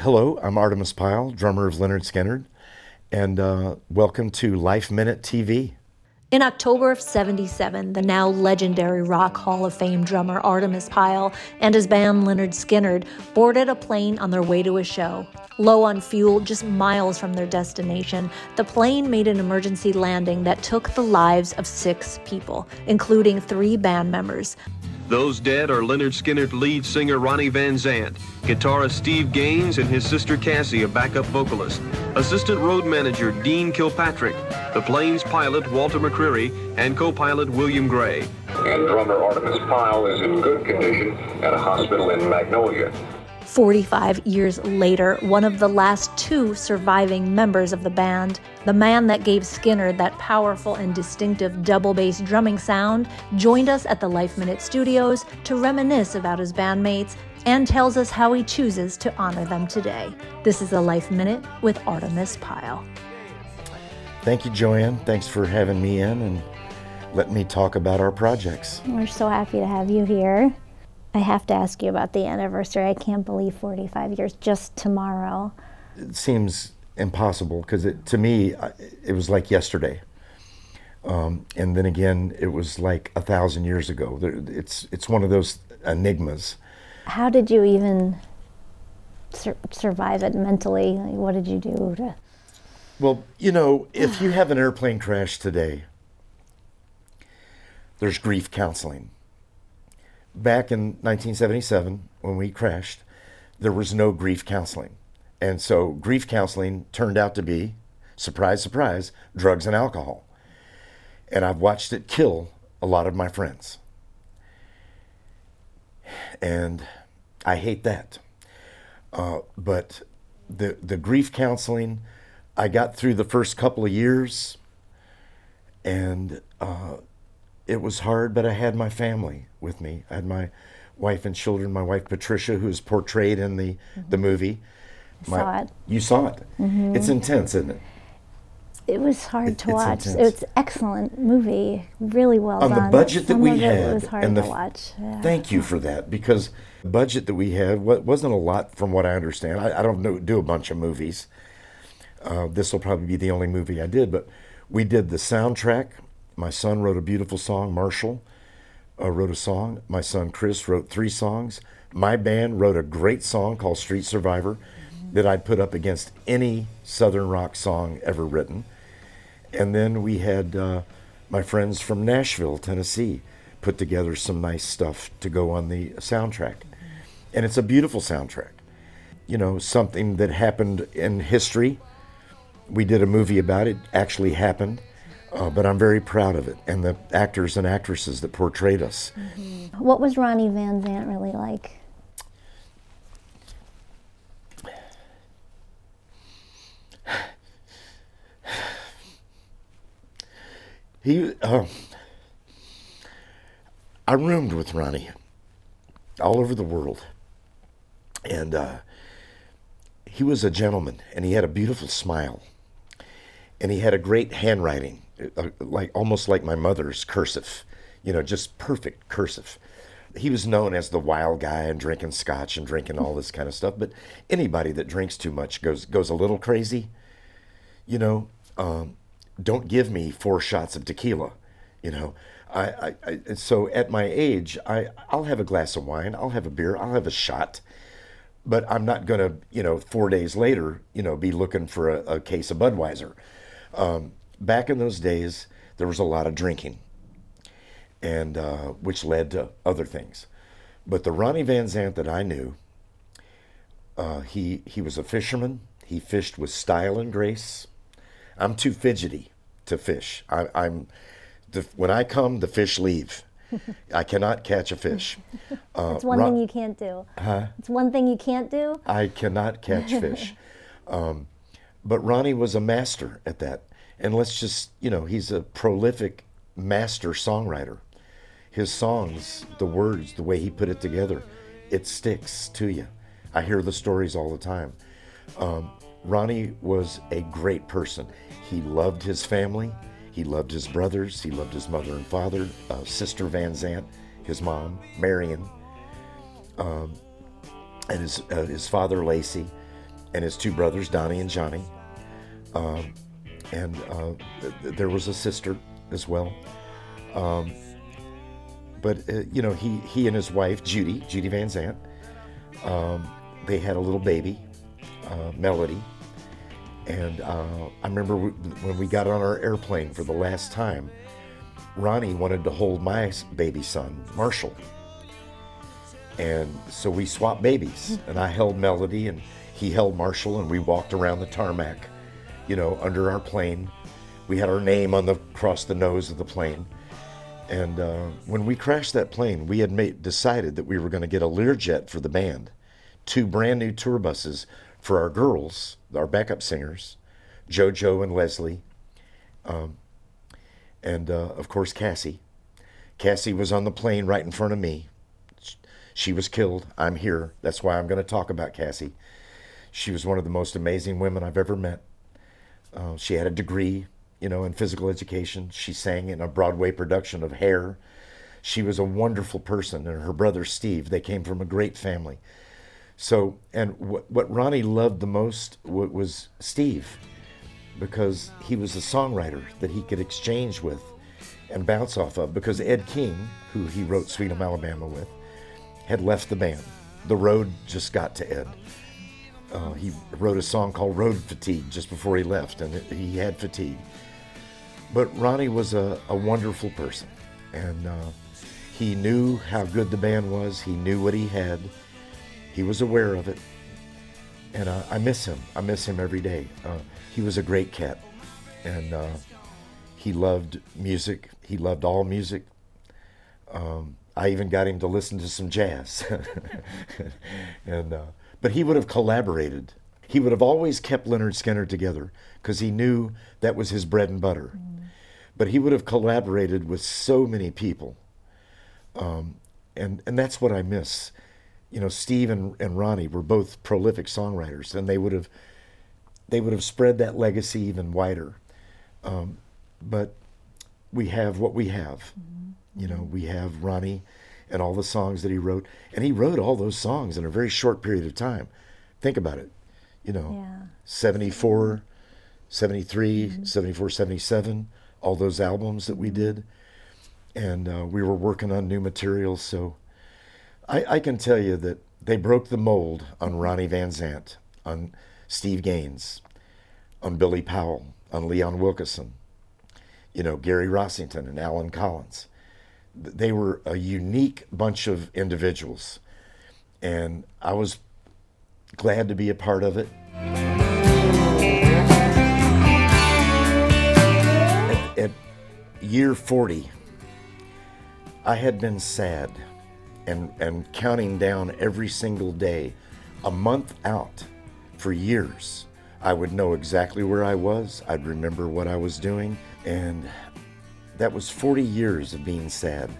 Hello, I'm Artimus Pyle, drummer of Lynyrd Skynyrd, and uh, welcome to Life Minute TV. In October of 77, the now legendary Rock Hall of Fame drummer Artimus Pyle and his band Lynyrd Skynyrd boarded a plane on their way to a show. Low on fuel, just miles from their destination, the plane made an emergency landing that took the lives of six people, including three band members. Those dead are Lynyrd Skynyrd lead singer Ronnie Van Zant, guitarist Steve Gaines, and his sister Cassie, a backup vocalist, assistant road manager Dean Kilpatrick, the plane's pilot Walter McCreary, and co-pilot William Gray. And drummer Artimus Pyle is in good condition at a hospital in Magnolia. 45 years later, one of the last two surviving members of the band, the man that gave Skynyrd that powerful and distinctive double bass drumming sound, joined us at the Life Minute studios to reminisce about his bandmates and tells us how he chooses to honor them today. This is a Life Minute with Artimus Pyle. Thank you, Joanne. Thanks for having me in and letting me talk about our projects. We're so happy to have you here. I have to ask you about the anniversary. I can't believe 45 years just tomorrow. It seems impossible because to me, it was like yesterday. Um, and then again, it was like a thousand years ago. It's, it's one of those enigmas. How did you even sur- survive it mentally? Like, what did you do to? Well, you know, if you have an airplane crash today, there's grief counseling back in 1977 when we crashed, there was no grief counseling. And so grief counseling turned out to be, surprise, surprise, drugs and alcohol. And I've watched it kill a lot of my friends. And I hate that. Uh, but the, the grief counseling, I got through the first couple of years and uh, it was hard, but I had my family with me. I had my wife and children, my wife Patricia, who is portrayed in the, mm-hmm. the movie. My, saw it. You saw it. Mm-hmm. It's intense, isn't it? It was hard it, to watch. Intense. It's excellent movie, really well On done. On the budget Some that we had, it was hard and the, to watch. Yeah. Thank you for that, because the budget that we had wasn't a lot, from what I understand. I, I don't know, do a bunch of movies. Uh, this will probably be the only movie I did, but we did the soundtrack my son wrote a beautiful song. Marshall uh, wrote a song. My son Chris wrote three songs. My band wrote a great song called Street Survivor mm-hmm. that I'd put up against any Southern rock song ever written. And then we had uh, my friends from Nashville, Tennessee, put together some nice stuff to go on the soundtrack. And it's a beautiful soundtrack. You know, something that happened in history. We did a movie about it, actually happened. Uh, but I'm very proud of it and the actors and actresses that portrayed us. Mm-hmm. What was Ronnie Van Zant really like? He, uh, I roomed with Ronnie all over the world, and uh, he was a gentleman, and he had a beautiful smile, and he had a great handwriting like almost like my mother's cursive, you know, just perfect cursive. He was known as the wild guy and drinking scotch and drinking all this kind of stuff. But anybody that drinks too much goes goes a little crazy. You know, um, don't give me four shots of tequila. You know, I, I, I so at my age, I I'll have a glass of wine, I'll have a beer, I'll have a shot but I'm not to, you know, four days later, you know, be looking for a, a case of Budweiser. Um, back in those days, there was a lot of drinking, and uh, which led to other things. But the Ronnie Van Zant that I knew, uh, he he was a fisherman. He fished with style and grace. I'm too fidgety to fish. I, am the, when I come, the fish leave. I cannot catch a fish. Uh, it's one Ron- thing you can't do. Huh? It's one thing you can't do. I cannot catch fish. Um, but Ronnie was a master at that. And let's just, you know, he's a prolific master songwriter. His songs, the words, the way he put it together, it sticks to you. I hear the stories all the time. Um, Ronnie was a great person. He loved his family. He loved his brothers. He loved his mother and father, uh, Sister Van Zant, his mom, Marion, um, and his, uh, his father, Lacey. and his two brothers, Donnie and Johnny. Um, and uh, there was a sister as well. Um, but uh, you know, he he and his wife Judy, Judy Van Zant, um, they had a little baby, uh, Melody. And uh, I remember w- when we got on our airplane for the last time, Ronnie wanted to hold my baby son, Marshall. And so we swapped babies, and I held Melody, and he held Marshall, and we walked around the tarmac, you know, under our plane. We had our name on the across the nose of the plane. And uh, when we crashed that plane, we had made, decided that we were going to get a Learjet for the band, two brand new tour buses for our girls, our backup singers, JoJo and Leslie, um, and uh, of course Cassie. Cassie was on the plane right in front of me. She was killed. I'm here. That's why I'm going to talk about Cassie. She was one of the most amazing women I've ever met. Uh, she had a degree, you know, in physical education. She sang in a Broadway production of Hair. She was a wonderful person, and her brother Steve. They came from a great family. So, and what, what Ronnie loved the most was Steve, because he was a songwriter that he could exchange with and bounce off of. Because Ed King, who he wrote Sweet Home Alabama with, had left the band. The road just got to Ed. Uh, he wrote a song called Road Fatigue just before he left, and he had fatigue. But Ronnie was a, a wonderful person, and uh, he knew how good the band was. He knew what he had. He was aware of it, and uh, I miss him. I miss him every day. Uh, he was a great cat, and uh, he loved music. He loved all music. Um, I even got him to listen to some jazz, and uh, but he would have collaborated. He would have always kept Lynyrd Skynyrd together because he knew that was his bread and butter. But he would have collaborated with so many people, um, and and that's what I miss. You know, Steve and, and Ronnie were both prolific songwriters, and they would have they would have spread that legacy even wider. Um, but we have what we have. You know, we have Ronnie and all the songs that he wrote, and he wrote all those songs in a very short period of time. Think about it. You know, Yeah. 74, mm-hmm. 73, mm-hmm. 74, 77, all those albums that we mm-hmm. did. And uh, we were working on new material. So I, I can tell you that they broke the mold on Ronnie Van Zant, on Steve Gaines, on Billy Powell, on Leon Wilkeson, you know, Gary Rossington and Allen Collins. Th- They were a unique bunch of individuals. And I was glad to be a part of it. At, at year 40, I had been sad and, and counting down every single day, a month out for years. I would know exactly where I was, I'd remember what I was doing, and that was 40 years of being sad.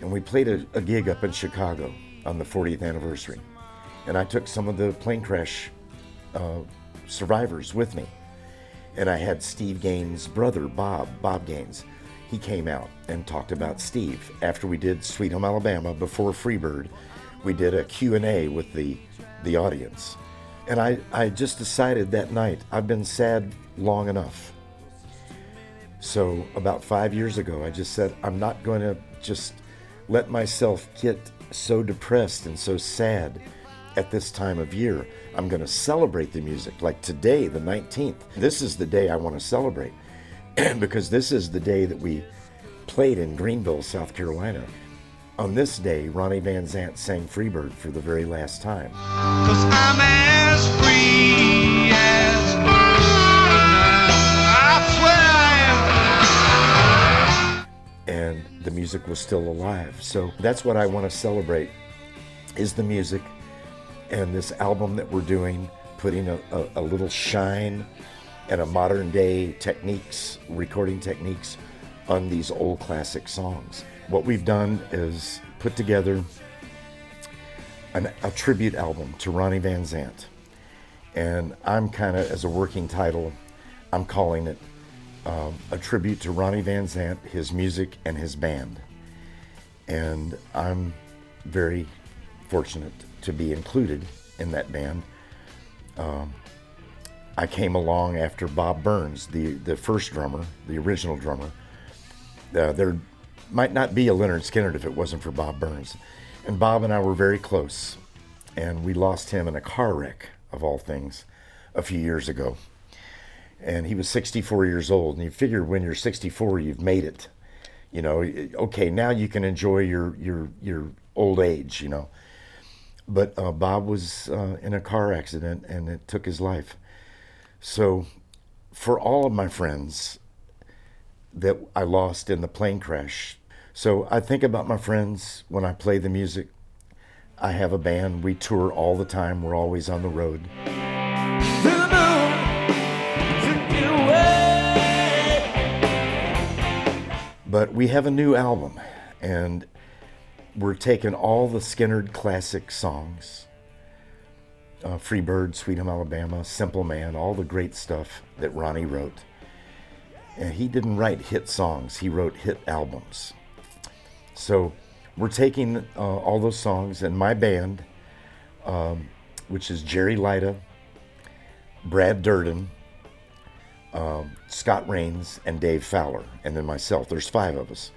And we played a, a gig up in Chicago on the 40th anniversary. And I took some of the plane crash uh, survivors with me. And I had Steve Gaines' brother, Bob, Bob Gaines. He came out and talked about Steve. After we did Sweet Home Alabama before Freebird, we did a Q&A with the, the audience. And I, I just decided that night, I've been sad long enough. So about five years ago, I just said, I'm not going to just let myself get so depressed and so sad at this time of year. I'm going to celebrate the music. Like today, the 19th, this is the day I want to celebrate because this is the day that we played in Greenville, South Carolina. On this day, Ronnie Van Zant sang Freebird for the very last time. Music was still alive. So that's what I want to celebrate is the music and this album that we're doing, putting a, a, a little shine and a modern day techniques, recording techniques on these old classic songs. What we've done is put together an, a tribute album to Ronnie Van Zant. And I'm kind of, as a working title, I'm calling it um, a tribute to Ronnie Van Zant, his music, and his band. And I'm very fortunate to be included in that band. Um, I came along after Bob Burns, the, the first drummer, the original drummer. Uh, there might not be a Lynyrd Skynyrd if it wasn't for Bob Burns. And Bob and I were very close, and we lost him in a car wreck, of all things, a few years ago. And he was 64 years old, and you figure when you're 64, you've made it. You know, okay, now you can enjoy your your your old age. You know, but uh, Bob was uh, in a car accident, and it took his life. So, for all of my friends that I lost in the plane crash, so I think about my friends when I play the music. I have a band. We tour all the time. We're always on the road. But we have a new album, and we're taking all the Skynyrd classic songs uh, Free Bird, Sweet Home Alabama, Simple Man, all the great stuff that Ronnie wrote. And he didn't write hit songs, he wrote hit albums. So we're taking uh, all those songs, and my band, um, which is Jerry Lida, Brad Durden, um, Scott Rains, and Dave Fowler, and then myself. There's five of us.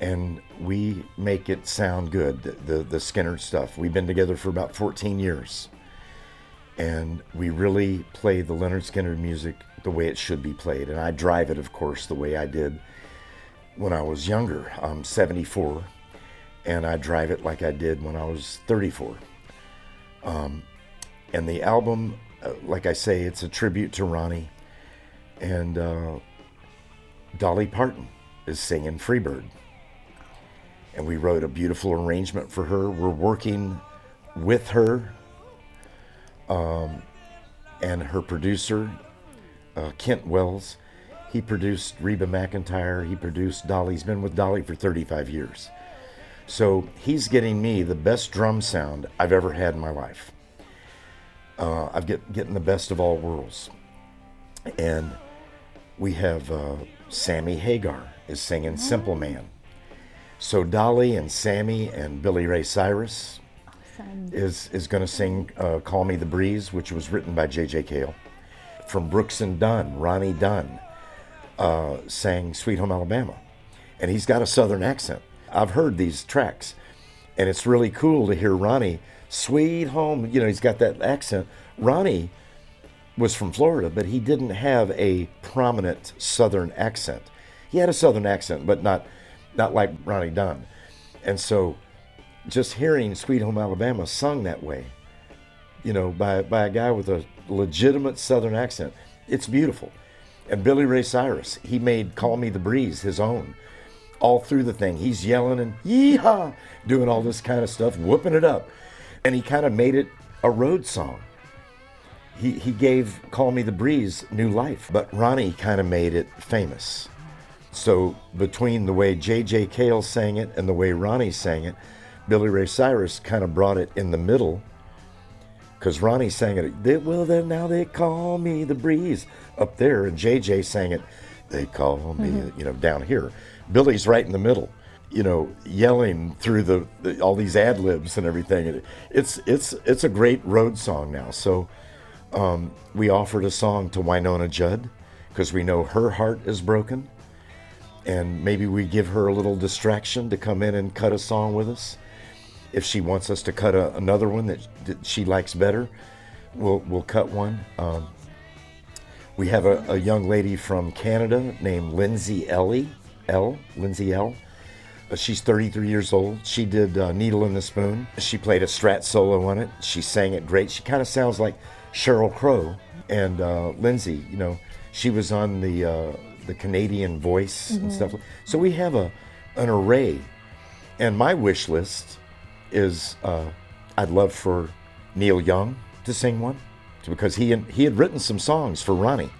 And we make it sound good, the, the, the Skynyrd stuff. We've been together for about 14 years. And we really play the Lynyrd Skynyrd music the way it should be played. And I drive it, of course, the way I did when I was younger. I'm 74, and I drive it like I did when I was 34. Um, and the album, uh, like I say, it's a tribute to Ronnie. And uh, Dolly Parton is singing Freebird. And we wrote a beautiful arrangement for her. We're working with her um, and her producer, uh, Kent Wells. He produced Reba McEntire. He produced Dolly. He's been with Dolly for 35 years. So he's getting me the best drum sound I've ever had in my life. Uh, I've get getting the best of all worlds. And we have uh, Sammy Hagar is singing Simple Man. So Dolly and Sammy and Billy Ray Cyrus is is going to sing uh, "Call Me the Breeze," which was written by J.J. Cale. From Brooks and Dunn, Ronnie Dunn uh, sang "Sweet Home Alabama," and he's got a Southern accent. I've heard these tracks, and it's really cool to hear Ronnie "Sweet Home." You know, he's got that accent. Ronnie was from Florida, but he didn't have a prominent Southern accent. He had a Southern accent, but not not like Ronnie Dunn. And so just hearing Sweet Home Alabama sung that way, you know, by, by a guy with a legitimate Southern accent, it's beautiful. And Billy Ray Cyrus, he made Call Me the Breeze his own. All through the thing, he's yelling and yeehaw, doing all this kind of stuff, whooping it up. And he kind of made it a road song. He, he gave Call Me the Breeze new life, but Ronnie kind of made it famous. So between the way J.J. Cale sang it and the way Ronnie sang it, Billy Ray Cyrus kind of brought it in the middle because Ronnie sang it, they, well, then now they call me the breeze up there, and JJ sang it, they call me, Mm-hmm. you know, down here. Billy's right in the middle, you know, yelling through the, the all these ad libs and everything. And it's it's it's a great road song now. So um, we offered a song to Wynonna Judd because we know her heart is broken, and maybe we give her a little distraction to come in and cut a song with us if she wants us to cut a, another one that, that she likes better, we'll we'll cut one. Um, we have a, a young lady from Canada named Lindsay Ellie L. Lindsay Ell. She's 33 years old. She did uh, Needle in the Spoon. She played a strat solo on it. She sang it great. She kind of sounds like Sheryl Crow. And uh, Lindsay, you know, she was on the uh, the Canadian Voice and stuff. So we have a an array. And my wish list is uh, I'd love for Neil Young to sing one because he he had written some songs for Ronnie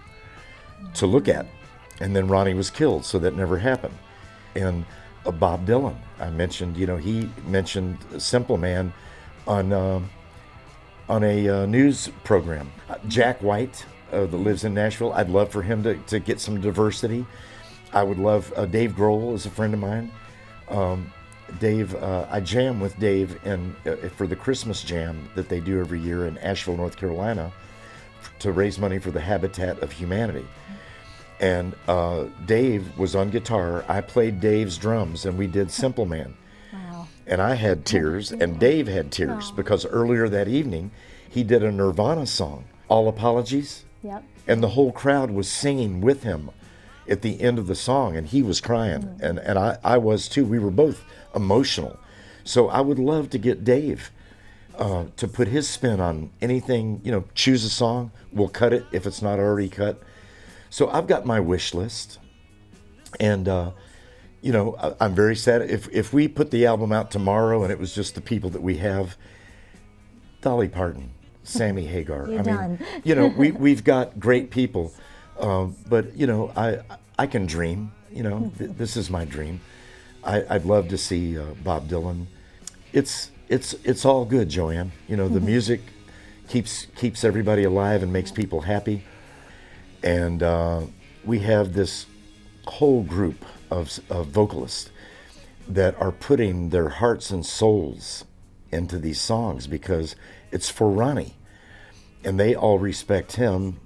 to look at, and then Ronnie was killed, so that never happened. And uh, Bob Dylan, I mentioned, you know, he mentioned Simple Man on um, on a uh, news program. Jack White, uh, that lives in Nashville, I'd love for him to, to get some diversity. I would love uh, Dave Grohl is a friend of mine. Um, Dave, uh, I jam with Dave in, uh, for the Christmas jam that they do every year in Asheville, North Carolina, to raise money for the Habitat of Humanity. And uh, Dave was on guitar. I played Dave's drums, and we did Simple Man. And I had tears, and Dave had tears because earlier that evening he did a Nirvana song, All Apologies. Yep. And the whole crowd was singing with him at the end of the song, and he was crying, and, and I, I was too. We were both emotional. So I would love to get Dave uh, to put his spin on anything, you know, choose a song, we'll cut it if it's not already cut. So I've got my wish list, and uh, you know I, I'm very sad if if we put the album out tomorrow and it was just the people that we have, Dolly Parton, Sammy Hagar. I mean, done. you know we we've got great people, um, but you know I I can dream. You know th- this is my dream. I, I'd love to see uh, Bob Dylan. It's it's it's all good, Joanne. You know the music keeps keeps everybody alive and makes people happy and uh, we have this whole group of, of vocalists that are putting their hearts and souls into these songs because it's for Ronnie, and they all respect him.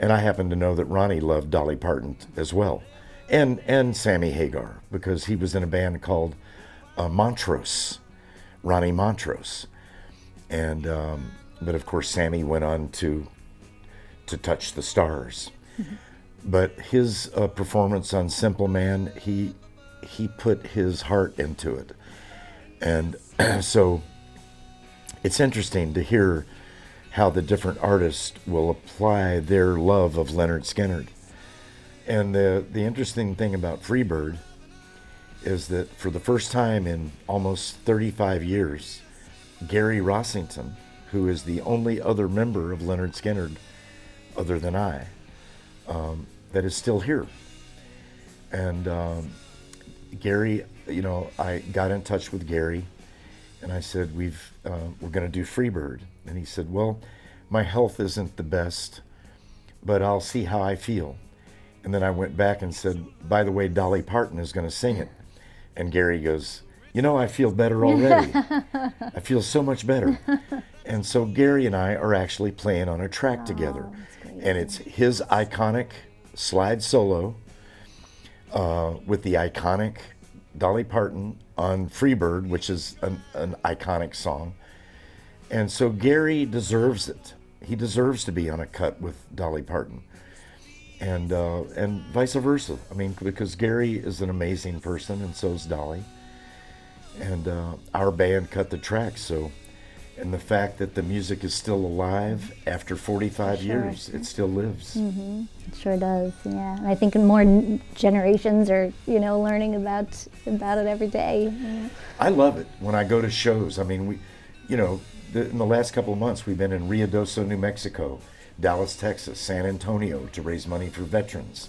And I happen to know that Ronnie loved Dolly Parton as well, and and Sammy Hagar because he was in a band called uh, Montrose, Ronnie Montrose, and um, but of course Sammy went on to to touch the stars. But his uh, performance on Simple Man, he he put his heart into it, and so it's interesting to hear how the different artists will apply their love of Lynyrd Skynyrd. And the the interesting thing about Freebird is that for the first time in almost 35 years, Gary Rossington, who is the only other member of Lynyrd Skynyrd other than I, um, that is still here. And um, Gary, you know, I got in touch with Gary, and I said, "We've uh, we're going to do Freebird," and he said, "Well, my health isn't the best, but I'll see how I feel." And then I went back and said, "By the way, Dolly Parton is going to sing it," and Gary goes, "You know, I feel better already. I feel so much better." And so Gary and I are actually playing on a track together, and it's his iconic slide solo uh, with the iconic Dolly Parton on Freebird, which is an, an iconic song. And so Gary deserves it. He deserves to be on a cut with Dolly Parton, and uh, and vice versa. I mean, because Gary is an amazing person, and so is Dolly. And uh, our band cut the track, so and the fact that the music is still alive after 45 years, it still lives. It sure does. Yeah. And I think more n- generations are, you know, learning about about it every day. I love it when I go to shows. I mean, we, you know, the, in the last couple of months, we've been in Rio New Mexico, Dallas, Texas, San Antonio to raise money for veterans.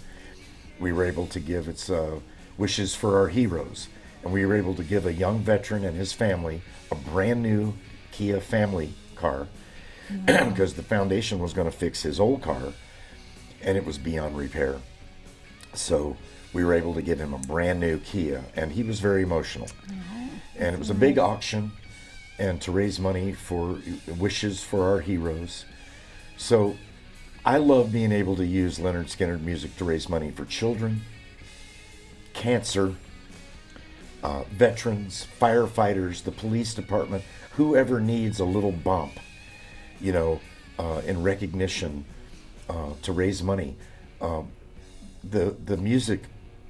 We were able to give its uh, wishes for our heroes, and we were able to give a young veteran and his family a brand new Kia family car mm-hmm. because the foundation was going to fix his old car, and it was beyond repair. So we were able to give him a brand new Kia, and he was very emotional. Mm-hmm. And it was a big auction, and to raise money for wishes for our heroes. So I love being able to use Lynyrd Skynyrd music to raise money for children, cancer, uh, veterans, firefighters, the police department, whoever needs a little bump, you know, uh, in recognition uh, to raise money. Um, the the music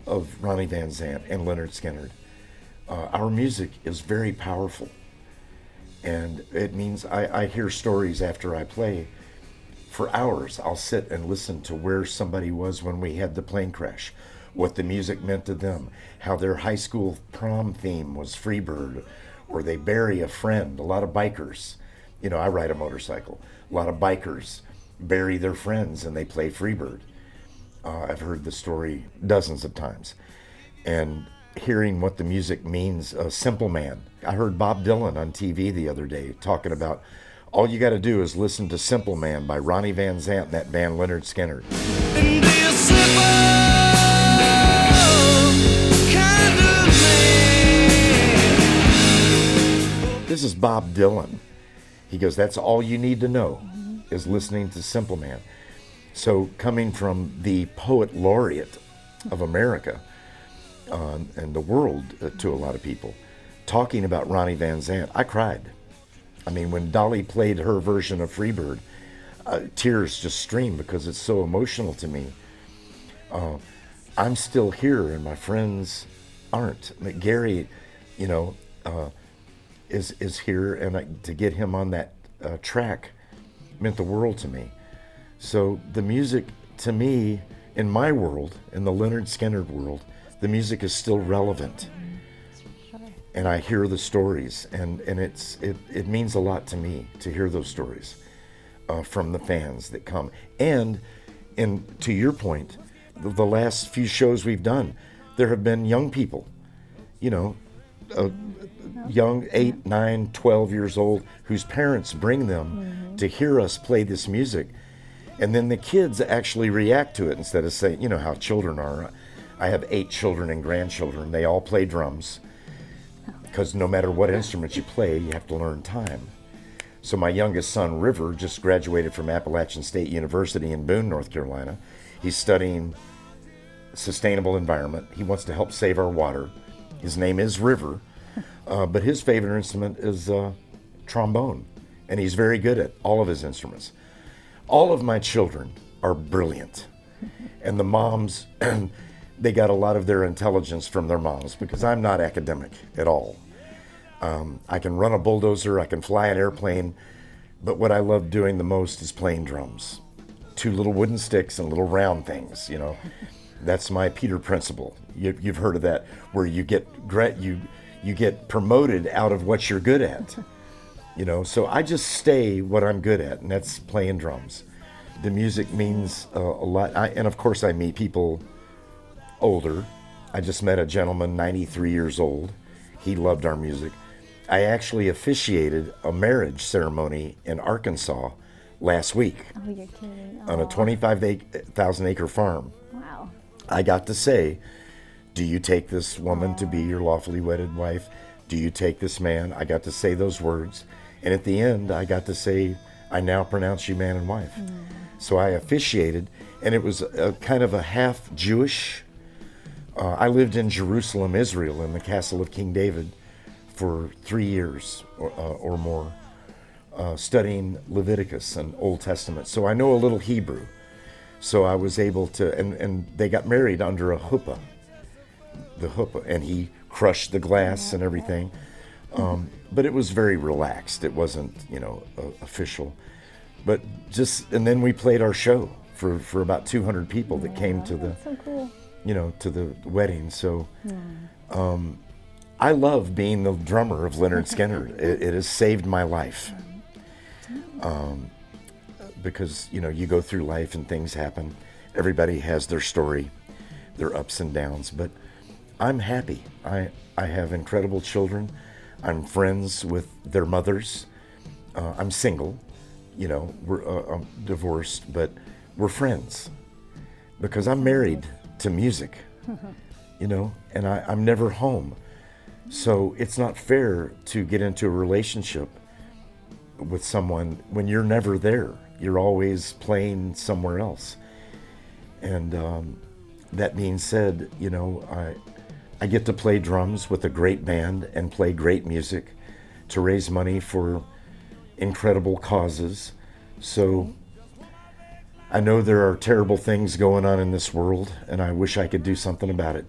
of Ronnie Van Zant and Lynyrd Skynyrd, uh, our music is very powerful, and it means I, I hear stories after I play. For hours, I'll sit and listen to where somebody was when we had the plane crash, what the music meant to them, how their high school prom theme was Freebird, or they bury a friend. A lot of bikers, you know, I ride a motorcycle. A lot of bikers bury their friends and they play Freebird. Uh, I've heard the story dozens of times. And hearing what the music means, uh, Simple Man. I heard Bob Dylan on TV the other day talking about all you got to do is listen to Simple Man by Ronnie Van Zant and that band Lynyrd Skynyrd. This is Bob Dylan. He goes, that's all you need to know is listening to Simple Man. So coming from the poet laureate of America um, and the world uh, to a lot of people, talking about Ronnie Van Zant, I cried. I mean, when Dolly played her version of Freebird, uh, tears just streamed because it's so emotional to me. Uh, I'm still here, and my friends aren't. Gary, you know, uh, is is here, and I, to get him on that uh, track meant the world to me. So the music, to me, in my world, in the Lynyrd Skynyrd world, the music is still relevant. And I hear the stories, and, and it's it, it means a lot to me to hear those stories uh, from the fans that come. And and to your point, the, the last few shows we've done, there have been young people, you know, uh, young eight, nine, 12 years old, whose parents bring them to hear us play this music. And then the kids actually react to it instead of saying, you know how children are. I have eight children and grandchildren. They all play drums because no matter what instrument you play, you have to learn time. So my youngest son, River, just graduated from Appalachian State University in Boone, North Carolina. He's studying sustainable environment. He wants to help save our water. His name is River, uh, but his favorite instrument is uh, trombone, and he's very good at all of his instruments. All of my children are brilliant, and the moms, they got a lot of their intelligence from their moms because I'm not academic at all. Um, I can run a bulldozer, I can fly an airplane, but what I love doing the most is playing drums. Two little wooden sticks and little round things, you know. That's my Peter principle. You, you've heard of that, where you get you you get promoted out of what you're good at. You know, so I just stay what I'm good at, and that's playing drums. The music means uh, a lot, I, and of course, I meet people older. I just met a gentleman, 93 years old. He loved our music. I actually officiated a marriage ceremony in Arkansas last week Oh, you're kidding. on a Oh, 25,000 acre farm. Wow. I got to say, Do you take this woman to be your lawfully wedded wife? Do you take this man? I got to say those words. And at the end, I got to say, I now pronounce you man and wife. So I officiated, and it was a, kind of a half Jewish. Uh, I lived in Jerusalem, Israel, in the castle of King David for three years or, uh, or more, uh, studying Leviticus and Old Testament. So I know a little Hebrew. So I was able to, and, and they got married under a huppah, the huppah, and he crushed the glass and everything. Um, but it was very relaxed. It wasn't, you know, uh, official. But just, and then we played our show for, for about 200 people that came to the, So cool. you know, to the wedding. So um, I love being the drummer of Lynyrd Skynyrd. it, it has saved my life. Um, because, you know, you go through life and things happen. Everybody has their story, their ups and downs. But I'm happy. I, I have incredible children. I'm friends with their mothers. Uh, I'm single. You know, we're uh, I'm divorced, but we're friends because I'm married to music, you know, and I, I'm never home. So it's not fair to get into a relationship with someone when you're never there. You're always playing somewhere else. And um, that being said, you know, I, I get to play drums with a great band and play great music to raise money for incredible causes. So I know there are terrible things going on in this world, and I wish I could do something about it.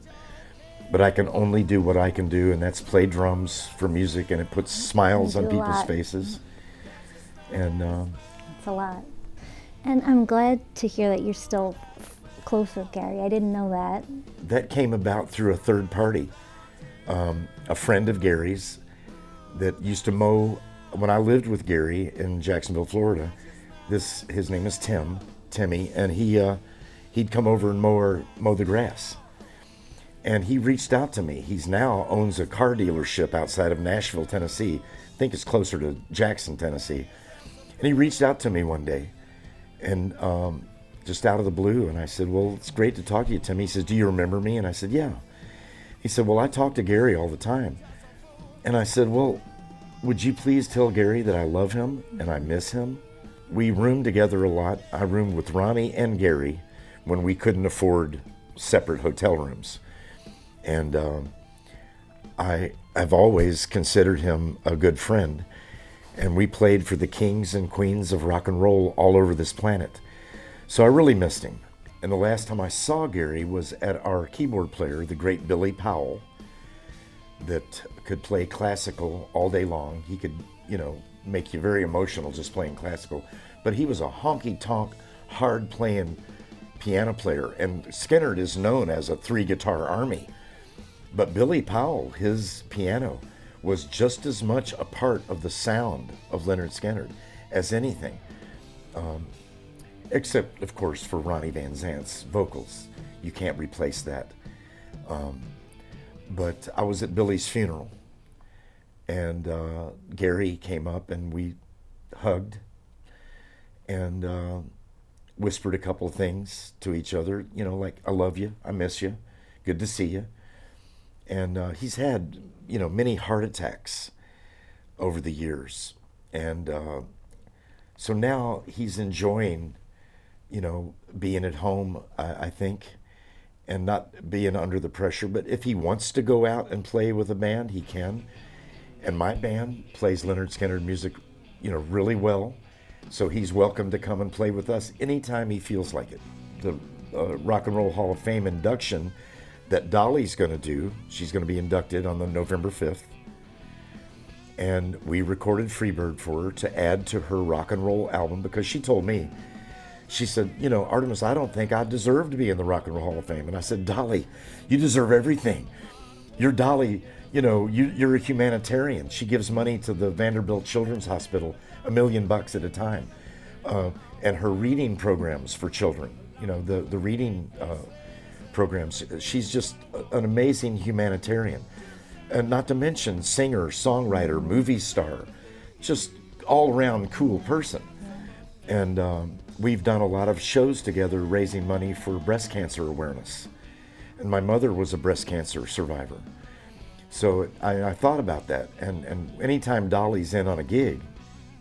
But I can only do what I can do, and that's play drums for music, and it puts smiles on people's faces. And um, It's a lot. And I'm glad to hear that you're still close with Gary. I didn't know that. that came about through a third party. Um, a friend of Gary's that used to mow when I lived with Gary in Jacksonville, Florida. This his name is Tim, Timmy, and he uh, he'd come over and mow mow the grass. And he reached out to me. He's now owns a car dealership outside of Nashville, Tennessee. I think it's closer to Jackson, Tennessee. And he reached out to me one day, and um, just out of the blue. And I said, Well, it's great to talk to you, Tim. He says, Do you remember me? And I said, Yeah. He said, Well, I talk to Gary all the time. And I said, Well, would you please tell Gary that I love him and I miss him? We roomed together a lot. I roomed with Ronnie and Gary when we couldn't afford separate hotel rooms. And um, I, I've always considered him a good friend. And we played for the kings and queens of rock and roll all over this planet. So I really missed him. And the last time I saw Gary was at our keyboard player, the great Billy Powell, that could play classical all day long. He could, you know, make you very emotional just playing classical. But he was a honky tonk, hard playing piano player. And Skynyrd is known as a three guitar army. But Billy Powell, his piano, was just as much a part of the sound of Lynyrd Skynyrd as anything. Um, except, of course, for Ronnie Van Zant's vocals. You can't replace that. Um, but I was at Billy's funeral, and uh, Gary came up and we hugged and uh, whispered a couple of things to each other, you know, like, I love you, I miss you, good to see you. And uh, he's had, you know, many heart attacks over the years. And uh, so now he's enjoying, you know, being at home, I, I think, and not being under the pressure. But if he wants to go out and play with a band, he can. And my band plays Lynyrd Skynyrd music, you know, really well. So he's welcome to come and play with us anytime he feels like it. The uh, Rock and Roll Hall of Fame induction that Dolly's going to do, she's going to be inducted on the November 5th. And we recorded Freebird for her to add to her rock and roll album because she told me, she said, You know, Artimus, I don't think I deserve to be in the Rock and Roll Hall of Fame. And I said, Dolly, you deserve everything. You're Dolly, you know, you, you're a humanitarian. She gives money to the Vanderbilt Children's Hospital, a million bucks at a time. Uh, and her reading programs for children, you know, the, the reading uh, programs. She's just an amazing humanitarian. And not to mention singer, songwriter, movie star, just all around cool person. And um, we've done a lot of shows together raising money for breast cancer awareness. And my mother was a breast cancer survivor. So I, I thought about that. And, and anytime Dolly's in on a gig,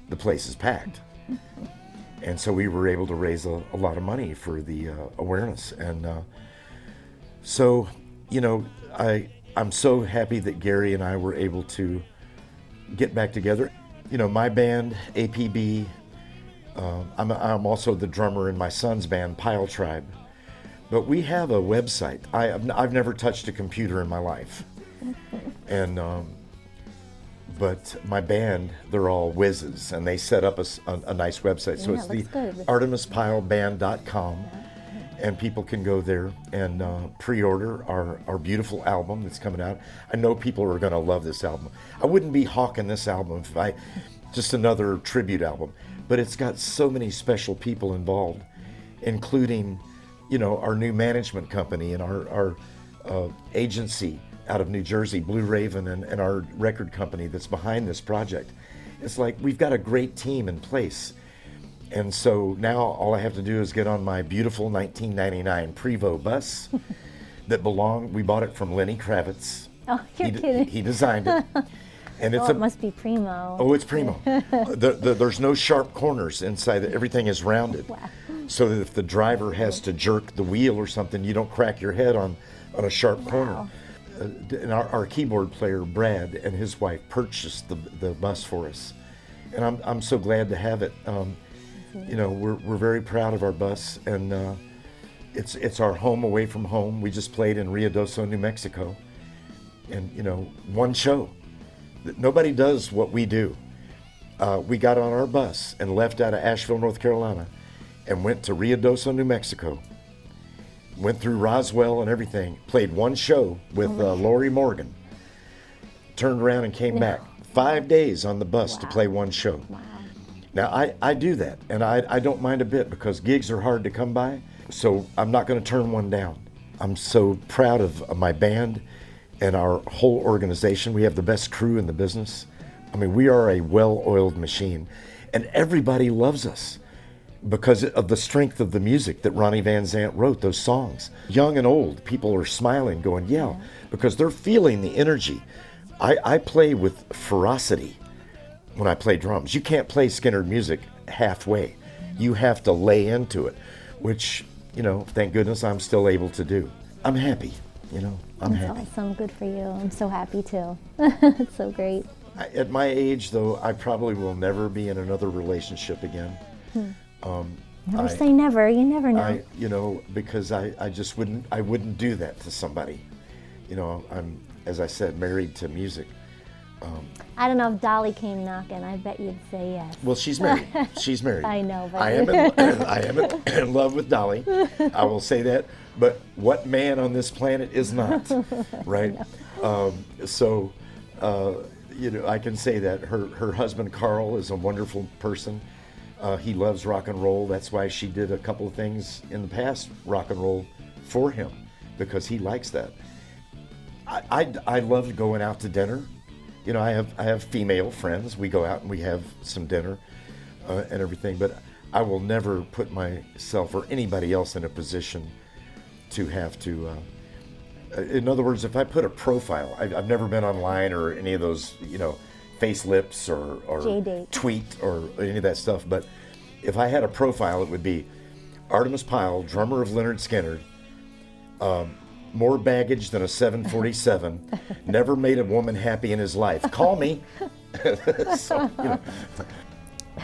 the place is packed. and so we were able to raise a, a lot of money for the uh, awareness. And uh, so, you know, I, I'm so happy that Gary and I were able to get back together. You know, my band, APB, uh, I'm, I'm also the drummer in my son's band, Pyle Tribe. But we have a website. I, I've never touched a computer in my life. And, um, but my band, they're all whizzes, and they set up a nice website. So Yeah, it's the good. ArtimusPyleBand.com, and people can go there and uh, pre-order our, our beautiful album that's coming out. I know people are going to love this album. I wouldn't be hawking this album if I just another tribute album, but it's got so many special people involved, including, you know, our new management company and our our uh, agency out of New Jersey, Blue Raven, and, and our record company that's behind this project. It's like we've got a great team in place. And so now all I have to do is get on my beautiful 1999 Prevost bus that belonged, we bought it from Lenny Kravitz. Oh, you're he, kidding. he designed it. And it's oh, a, it must be primo. Oh, it's primo. the, the, there's no sharp corners inside. Everything is rounded, so that if the driver has to jerk the wheel or something, you don't crack your head on, on a sharp corner. Uh, and our, our keyboard player Brad and his wife purchased the, the bus for us, and I'm, I'm so glad to have it. Um, you know, we're, we're very proud of our bus, and uh, it's it's our home away from home. We just played in Ruidoso, New Mexico, and you know, one show. Nobody does what we do. Uh, we got on our bus and left out of Asheville, North Carolina, and went to Ruidoso, New Mexico. Went through Roswell and everything. Played one show with uh, Lorrie Morgan. Turned around and came back. Five days on the bus to play one show. Now I, I do that, and I, I don't mind a bit because gigs are hard to come by. So I'm not going to turn one down. I'm so proud of, my band and our whole organization. We have the best crew in the business. I mean, we are a well-oiled machine, and everybody loves us because of the strength of the music that Ronnie Van Zant wrote, those songs. Young and old, people are smiling, going, yeah, because they're feeling the energy. I, I play with ferocity. When I play drums. You can't play Skynyrd music halfway. You have to lay into it, which, you know, thank goodness I'm still able to do. I'm happy, you know, I'm That's happy. awesome. Good for you. I'm so happy too. it's so great. I, at my age, though, I probably will never be in another relationship again. Um, Never I- say never. You never know. I, you know, because I, I just wouldn't, I wouldn't do that to somebody. You know, I'm, as I said, married to music. I don't know if Dolly came knocking. I bet you'd say yes. Well, she's married. She's married. I know, but- I am. In, I am in, in love with Dolly. I will say that. But what man on this planet is not, right? Um, so, uh, you know, I can say that her her husband Carl is a wonderful person. Uh, he loves rock and roll. That's why she did a couple of things in the past, rock and roll, for him, because he likes that. I, I, I love going out to dinner. You know, I have I have female friends. We go out and we have some dinner uh, and everything. But I will never put myself or anybody else in a position to have to. Uh, in other words, if I put a profile, I've, I've never been online or any of those, you know, facelips or, or tweet or any of that stuff. But if I had a profile, it would be Artimus Pyle, drummer of Lynyrd Skynyrd, um, more baggage than a 747, never made a woman happy in his life. Call me. so, you know,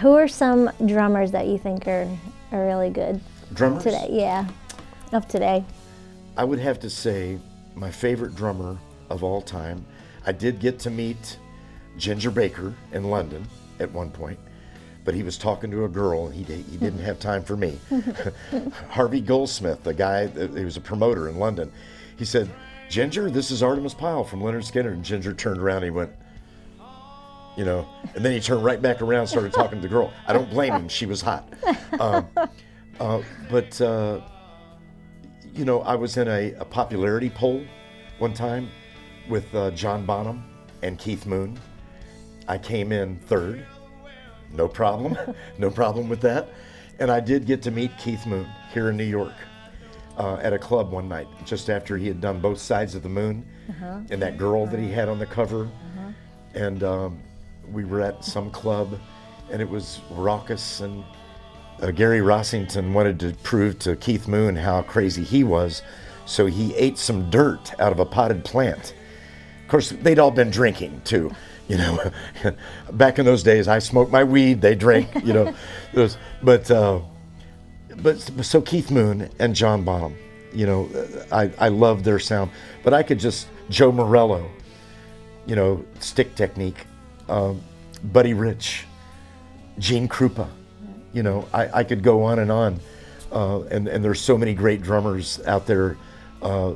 Who are some drummers that you think are, are really good drummers. today? Yeah, of today. I would have to say my favorite drummer of all time. I did get to meet Ginger Baker in London at one point, but he was talking to a girl and he, he didn't have time for me. Harvey Goldsmith, the guy, he was a promoter in London, he said, Ginger, this is Artimus Pyle from Lynyrd Skynyrd. And Ginger turned around and he went, you know, and then he turned right back around started talking to the girl. I don't blame him, she was hot. Um, uh, but, uh, you know, I was in a, a popularity poll one time with uh, John Bonham and Keith Moon. I came in third. No problem. no problem with that. And I did get to meet Keith Moon here in New York uh, at a club one night, just after he had done both sides of the moon and that girl that he had on the cover. And um, we were at some club and it was raucous and uh, Gary Rossington wanted to prove to Keith Moon how crazy he was, so he ate some dirt out of a potted plant. Of course, they'd all been drinking too. You know, back in those days, I smoked my weed, they drank. You know, was, but uh, but so Keith Moon and John Bonham. You know, I I love their sound, but I could just Joe Morello. You know, stick technique, um, Buddy Rich, Gene Krupa. You know, I, I could go on and on. Uh, and, and there's so many great drummers out there. Uh,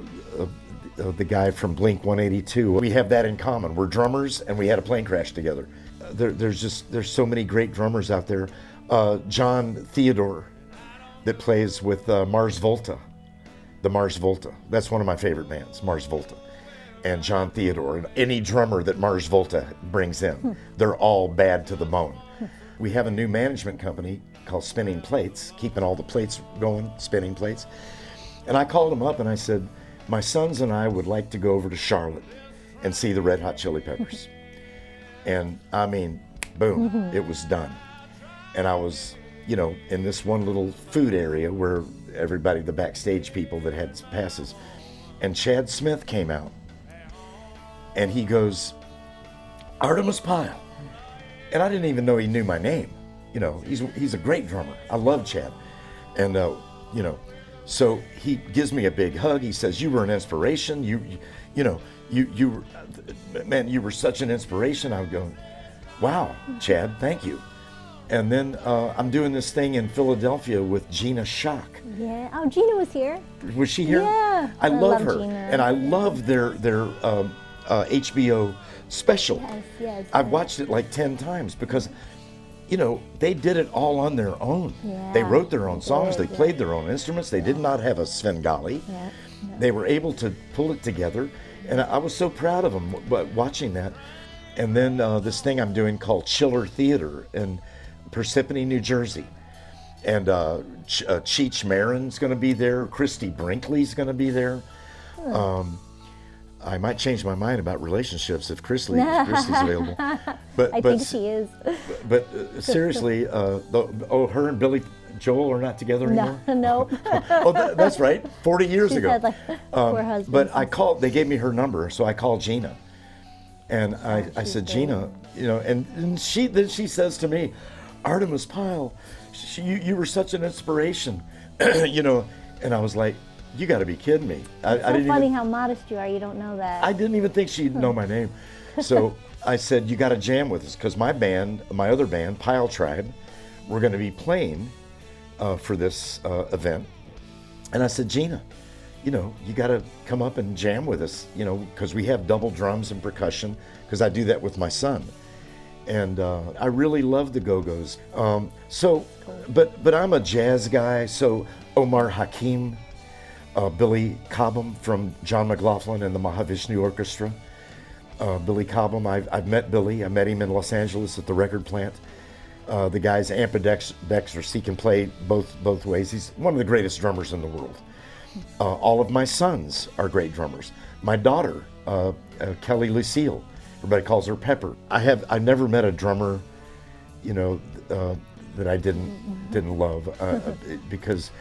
uh, the guy from Blink 182. We have that in common. We're drummers and we had a plane crash together. There, there's just there's so many great drummers out there. Uh, Jon Theodore, that plays with uh, Mars Volta, the Mars Volta. That's one of my favorite bands, Mars Volta. And Jon Theodore, and any drummer that Mars Volta brings in, they're all bad to the bone. We have a new management company called Spinning Plates, keeping all the plates going, spinning plates. And I called them up and I said, My sons and I would like to go over to Charlotte and see the Red Hot Chili Peppers. And I mean, boom, it was done. And I was, you know, in this one little food area where everybody, the backstage people that had passes. And Chad Smith came out and he goes, Artimus Pyle. And I didn't even know he knew my name. You know, he's, he's a great drummer. I love Chad. And, uh, you know, so he gives me a big hug. He says, "You were an inspiration. You, you, you know, you, you, man, you were such an inspiration." I'm going, "Wow, Chad, thank you." And then uh, I'm doing this thing in Philadelphia with Gina Shock. Yeah. Oh, Gina was here. Was she here? Yeah, I, I love, love her, Gina. and I love their their um, uh, HBO special. Yes, yes, I've yes. watched it like ten times because, you know, they did it all on their own. Yeah. They wrote their own songs. did, they played their own instruments. They did not have a Svengali. Yeah, They were able to pull it together, and I, was so proud of them w- watching that. And then uh, this thing I'm doing called Chiller Theater in Parsippany, New Jersey. And uh, Ch- uh, Cheech Marin's going to be there. Christie Brinkley's going to be there. Um, I might change my mind about relationships if Chris leaves, Christy's available. But I but think she is. but uh, seriously, uh, the, oh, her and Billy Joel are not together anymore. no. oh, that, that's right, 40 years She ago. said, like. Um, But I called. They gave me her number, so I called Gina, and I, I said. Gina, you know, and, and she then she says to me, Artimus Pyle, she, you you were such an inspiration, you know, and I was like, you got to be kidding me. I, I so didn't funny even, how modest you are. You don't know that. I didn't even think she'd know my name. So I said, You got to jam with us because my band, my other band, Pyle Tribe, we're going to be playing uh, for this uh, event. And I said, Gina, you know, you got to come up and jam with us, you know, because we have double drums and percussion, because I do that with my son. And uh, I really love the Go Go's. Um, so, but but I'm a jazz guy. So Omar Hakim, uh, Billy Cobham from John McLaughlin and the Mahavishnu Orchestra. Uh, Billy Cobham, I've, I've met Billy. I met him in Los Angeles at the record plant. Uh, the guy's ambidextrous. He can play both both ways. He's one of the greatest drummers in the world. Uh, all of my sons are great drummers. My daughter, uh, Kelly Lucille, everybody calls her Pepper. I have I never met a drummer, you know, uh, that I didn't didn't love uh, uh, because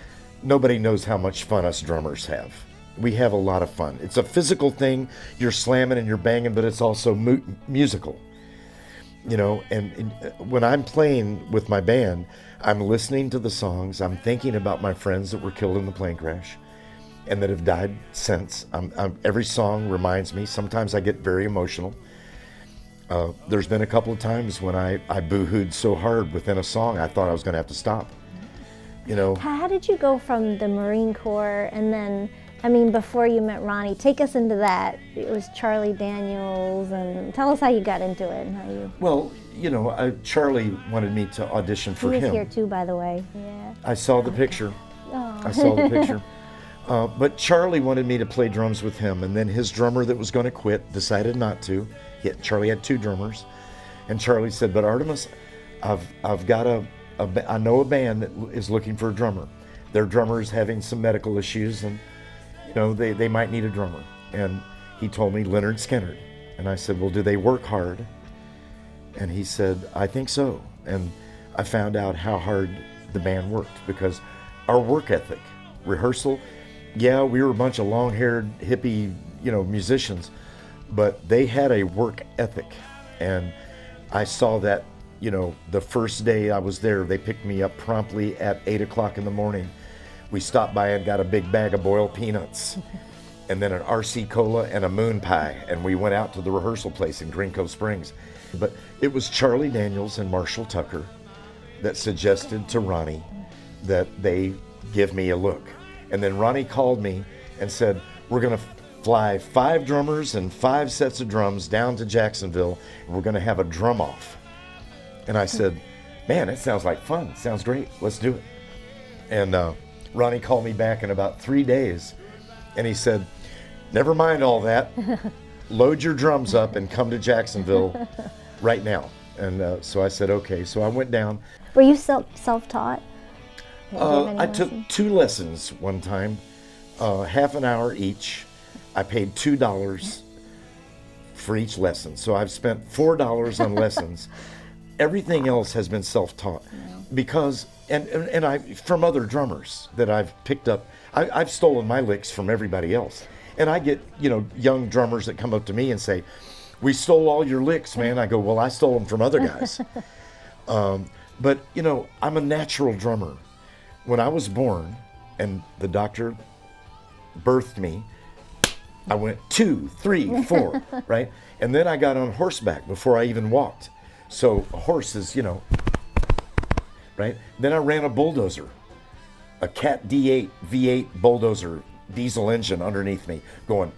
nobody knows how much fun us drummers have. We have a lot of fun. It's a physical thing. You're slamming and you're banging, but it's also mu- musical you know and, and uh, when i'm playing with my band i'm listening to the songs i'm thinking about my friends that were killed in the plane crash and that have died since I'm, I'm, every song reminds me sometimes i get very emotional uh, there's been a couple of times when I, I boo-hooed so hard within a song i thought i was going to have to stop you know How did you go from the Marine Corps and then, I mean, before you met Ronnie, take us into that. It was Charlie Daniels, and tell us how you got into it and how you. well you know I, charlie wanted me to audition He for was him here too, by the way. Yeah. I saw the picture. Oh. I saw the picture. Uh, but Charlie wanted me to play drums with him, and then his drummer that was going to quit decided not to. He Charlie had two drummers, and Charlie said, "But Artimus, I've I've got a, a I know a band that is looking for a drummer. Their drummer is having some medical issues, and you know they, they might need a drummer." And he told me Lynyrd Skynyrd, and I said, "Well, do they work hard?" And he said, I think so. And I found out how hard the band worked because our work ethic, rehearsal, yeah, we were a bunch of long haired, hippie, you know, musicians, but they had a work ethic. And I saw that, you know, the first day I was there, they picked me up promptly at 8 o'clock in the morning. We stopped by and got a big bag of boiled peanuts and then an RC Cola and a moon pie. And we went out to the rehearsal place in Green Cove Springs. But it was Charlie Daniels and Marshall Tucker that suggested to Ronnie that they give me a look. And then Ronnie called me and said, We're going to fly five drummers and five sets of drums down to Jacksonville, and we're going to have a drum off. And I said, Man, that sounds like fun. Sounds great. Let's do it. And uh, Ronnie called me back in about three days and he said, Never mind all that. Load your drums up and come to Jacksonville right now. And uh, so I said, Okay. So I went down. Were you self self taught? Uh, I took two lessons one time, uh, half an hour each. I paid two dollars for each lesson, so I've spent four dollars on lessons. Everything else has been self-taught because, and, and and I from other drummers that I've picked up. I, I've stolen my licks from everybody else, and I get you know young drummers that come up to me and say, "We stole all your licks, man." I go, "Well, I stole them from other guys." um, but you know, I'm a natural drummer when I was born and the doctor birthed me, I went two, three, four, right? And then I got on horseback before I even walked. So a horse is, you know, right? Then I ran a bulldozer, a Cat D8 V8 bulldozer diesel engine underneath me going,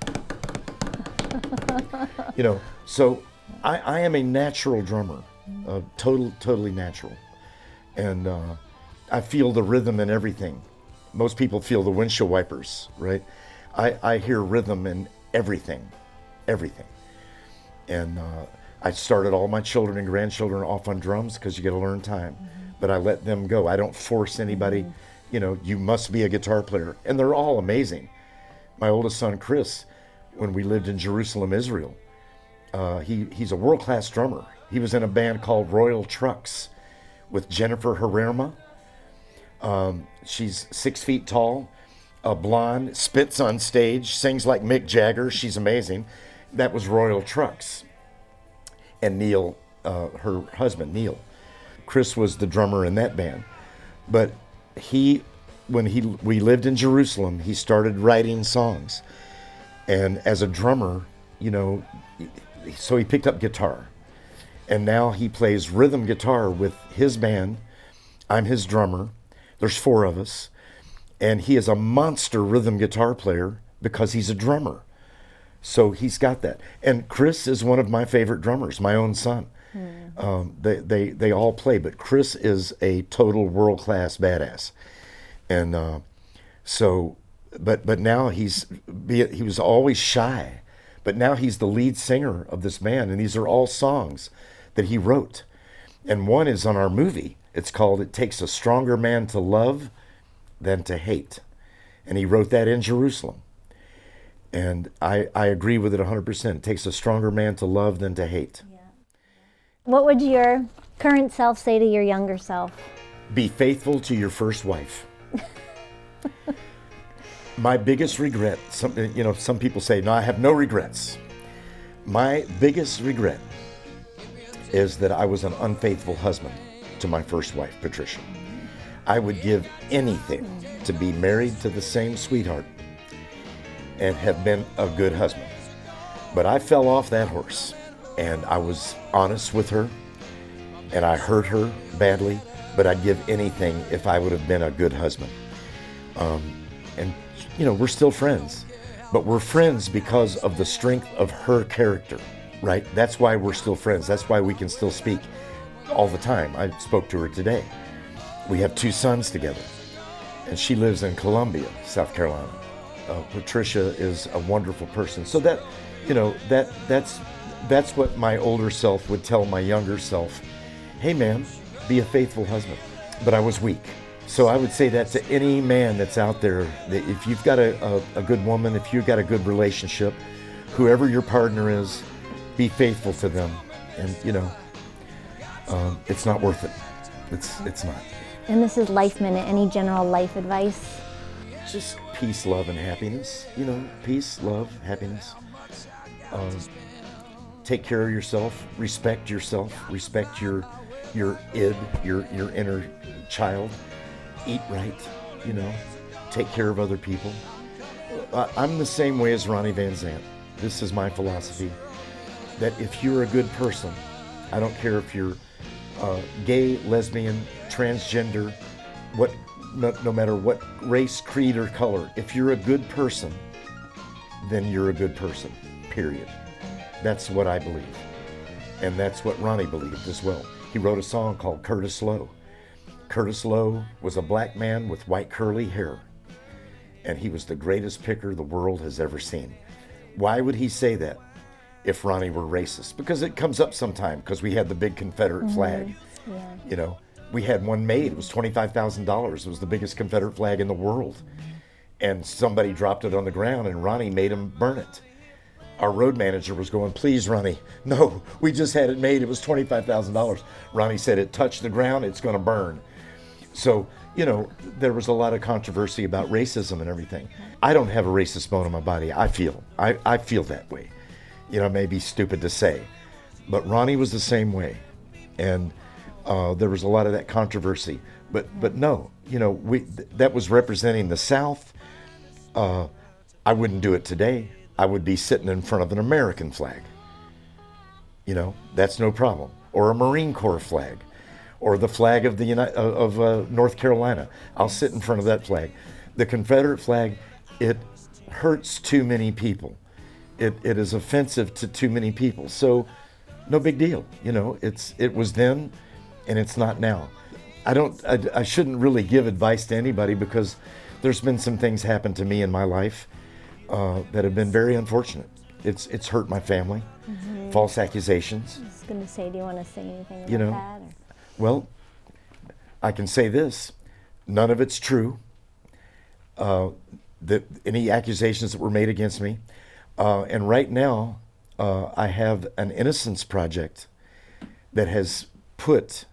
you know, so I, I am a natural drummer, uh, total, totally natural. And uh, I feel the rhythm in everything. Most people feel the windshield wipers, right? I, I hear rhythm in everything, everything. And uh, I started all my children and grandchildren off on drums because you got to learn time. But I let them go. I don't force anybody, you know, you must be a guitar player. And they're all amazing. My oldest son, Chris, when we lived in Jerusalem, Israel. Uh, he, he's a world class drummer. He was in a band called Royal Trucks with Jennifer Herrera. Um, she's six feet tall, a blonde, spits on stage, sings like Mick Jagger. She's amazing. That was Royal Trucks. And Neil, uh, her husband, Neil. Chris was the drummer in that band. But he, when he we lived in Jerusalem, he started writing songs. And as a drummer, you know, so he picked up guitar. And now he plays rhythm guitar with his band. I'm his drummer. There's four of us. And he is a monster rhythm guitar player because he's a drummer. So he's got that. And Chris is one of my favorite drummers, my own son. Um, they, they, they all play, but Chris is a total world class badass. And uh, so, but, but now he's, he was always shy, but now he's the lead singer of this band. And these are all songs that he wrote. And one is on our movie. It's called It Takes a Stronger Man to Love Than to Hate. And he wrote that in Jerusalem. And I, I agree with it 100%. It takes a stronger man to love than to hate. Yeah. What would your current self say to your younger self? Be faithful to your first wife. My biggest regret, some, you know, some people say, no, I have no regrets. My biggest regret is that I was an unfaithful husband to my first wife, Patricia. I would give anything to be married to the same sweetheart and have been a good husband. But I fell off that horse and I was honest with her and I hurt her badly, but I'd give anything if I would have been a good husband. Um, and, you know, we're still friends, but we're friends because of the strength of her character, right? That's why we're still friends. That's why we can still speak all the time. I spoke to her today. We have two sons together, and she lives in Columbia, South Carolina. Uh, Patricia is a wonderful person. So that, you know, that that's that's what my older self would tell my younger self. Hey, man, be a faithful husband. But I was weak. So I would say that to any man that's out there, that if you've got a, a, a good woman, if you've got a good relationship, whoever your partner is, be faithful to them. And, you know, um, it's not worth it. It's, it's not. And this is Life Minute. Any general life advice? Just peace, love, and happiness. You know, peace, love, happiness. Um, take care of yourself. Respect yourself. Respect your your id, your your inner child. Eat right. You know, take care of other people. I'm the same way as Ronnie Van Zant. This is my philosophy. That if you're a good person, I don't care if you're uh, gay, lesbian, transgender, what, no, no matter what race, creed, or color, if you're a good person, then you're a good person, period. That's what I believe. And that's what Ronnie believed as well. He wrote a song called Curtis Loew. Curtis Loew was a black man with white curly hair, and he was the greatest picker the world has ever seen. Why would he say that if Ronnie were racist? Because it comes up sometime because we had the big Confederate mm-hmm. flag. You know, we had one made. It was $25,000. It was the biggest Confederate flag in the world. And somebody dropped it on the ground, and Ronnie made him burn it. Our road manager was going, Please, Ronnie, no, we just had it made. It was $25,000. Ronnie said, It touched the ground, it's going to burn. So, you know, there was a lot of controversy about racism and everything. I don't have a racist bone in my body. I feel, I, I feel that way. You know, may be stupid to say, but Ronnie was the same way. And uh, there was a lot of that controversy. But, but no, you know, we, th- that was representing the South. Uh, I wouldn't do it today. I would be sitting in front of an American flag. You know, that's no problem. Or a Marine Corps flag, or the flag of the Uni- of of, uh, North Carolina. I'll sit in front of that flag. The Confederate flag, it hurts too many people. It, it is offensive to too many people. So, no big deal. You know, it's it was then, and it's not now. I don't. I, I shouldn't really give advice to anybody because there's been some things happen to me in my life uh, that have been very unfortunate. It's it's hurt my family. False accusations. I was going to say, do you want to say anything about You know, that? Well, I can say this: none of it's true. Uh, that any accusations that were made against me, Uh, and right now, uh, I have an innocence project that has put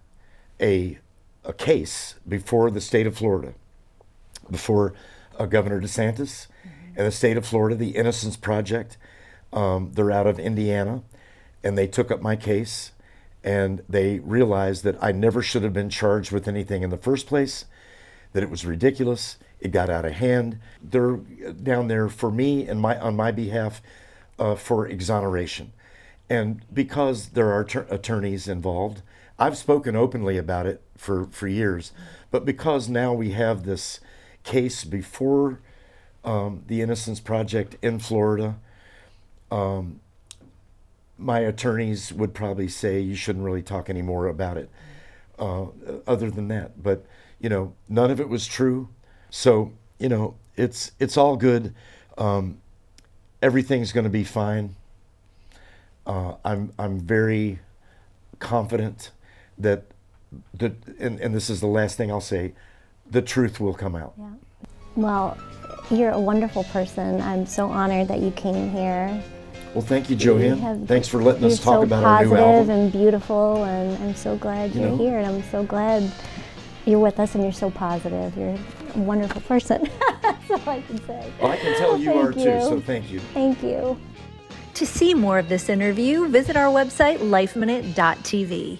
a, a case before the state of Florida, before uh, Governor DeSantis and the state of Florida, the Innocence Project. Um, they're out of Indiana, and they took up my case, and they realized that I never should have been charged with anything in the first place, that it was ridiculous, it got out of hand. They're down there for me and my on my behalf uh, for exoneration, and because there are tur- attorneys involved, I've spoken openly about it for for years, but because now we have this case before um, the Innocence Project in Florida. Um, my attorneys would probably say you shouldn't really talk anymore about it. Uh, other than that, but you know, none of it was true. So you know, it's it's all good. Um, everything's going to be fine. Uh, I'm I'm very confident that the and, and this is the last thing I'll say. The truth will come out. Yeah. Well, you're a wonderful person. I'm so honored that you came here. Well, thank you, Joanne. have- Thanks for letting us talk so about our new positive album. and beautiful, and I'm so glad You you're know? here, and I'm so glad you're with us, and you're so positive. You're wonderful person. That's all I can say. Well, I can tell you Thank are too. So thank you. Thank you. To see more of this interview, visit our website, lifeminute.tv.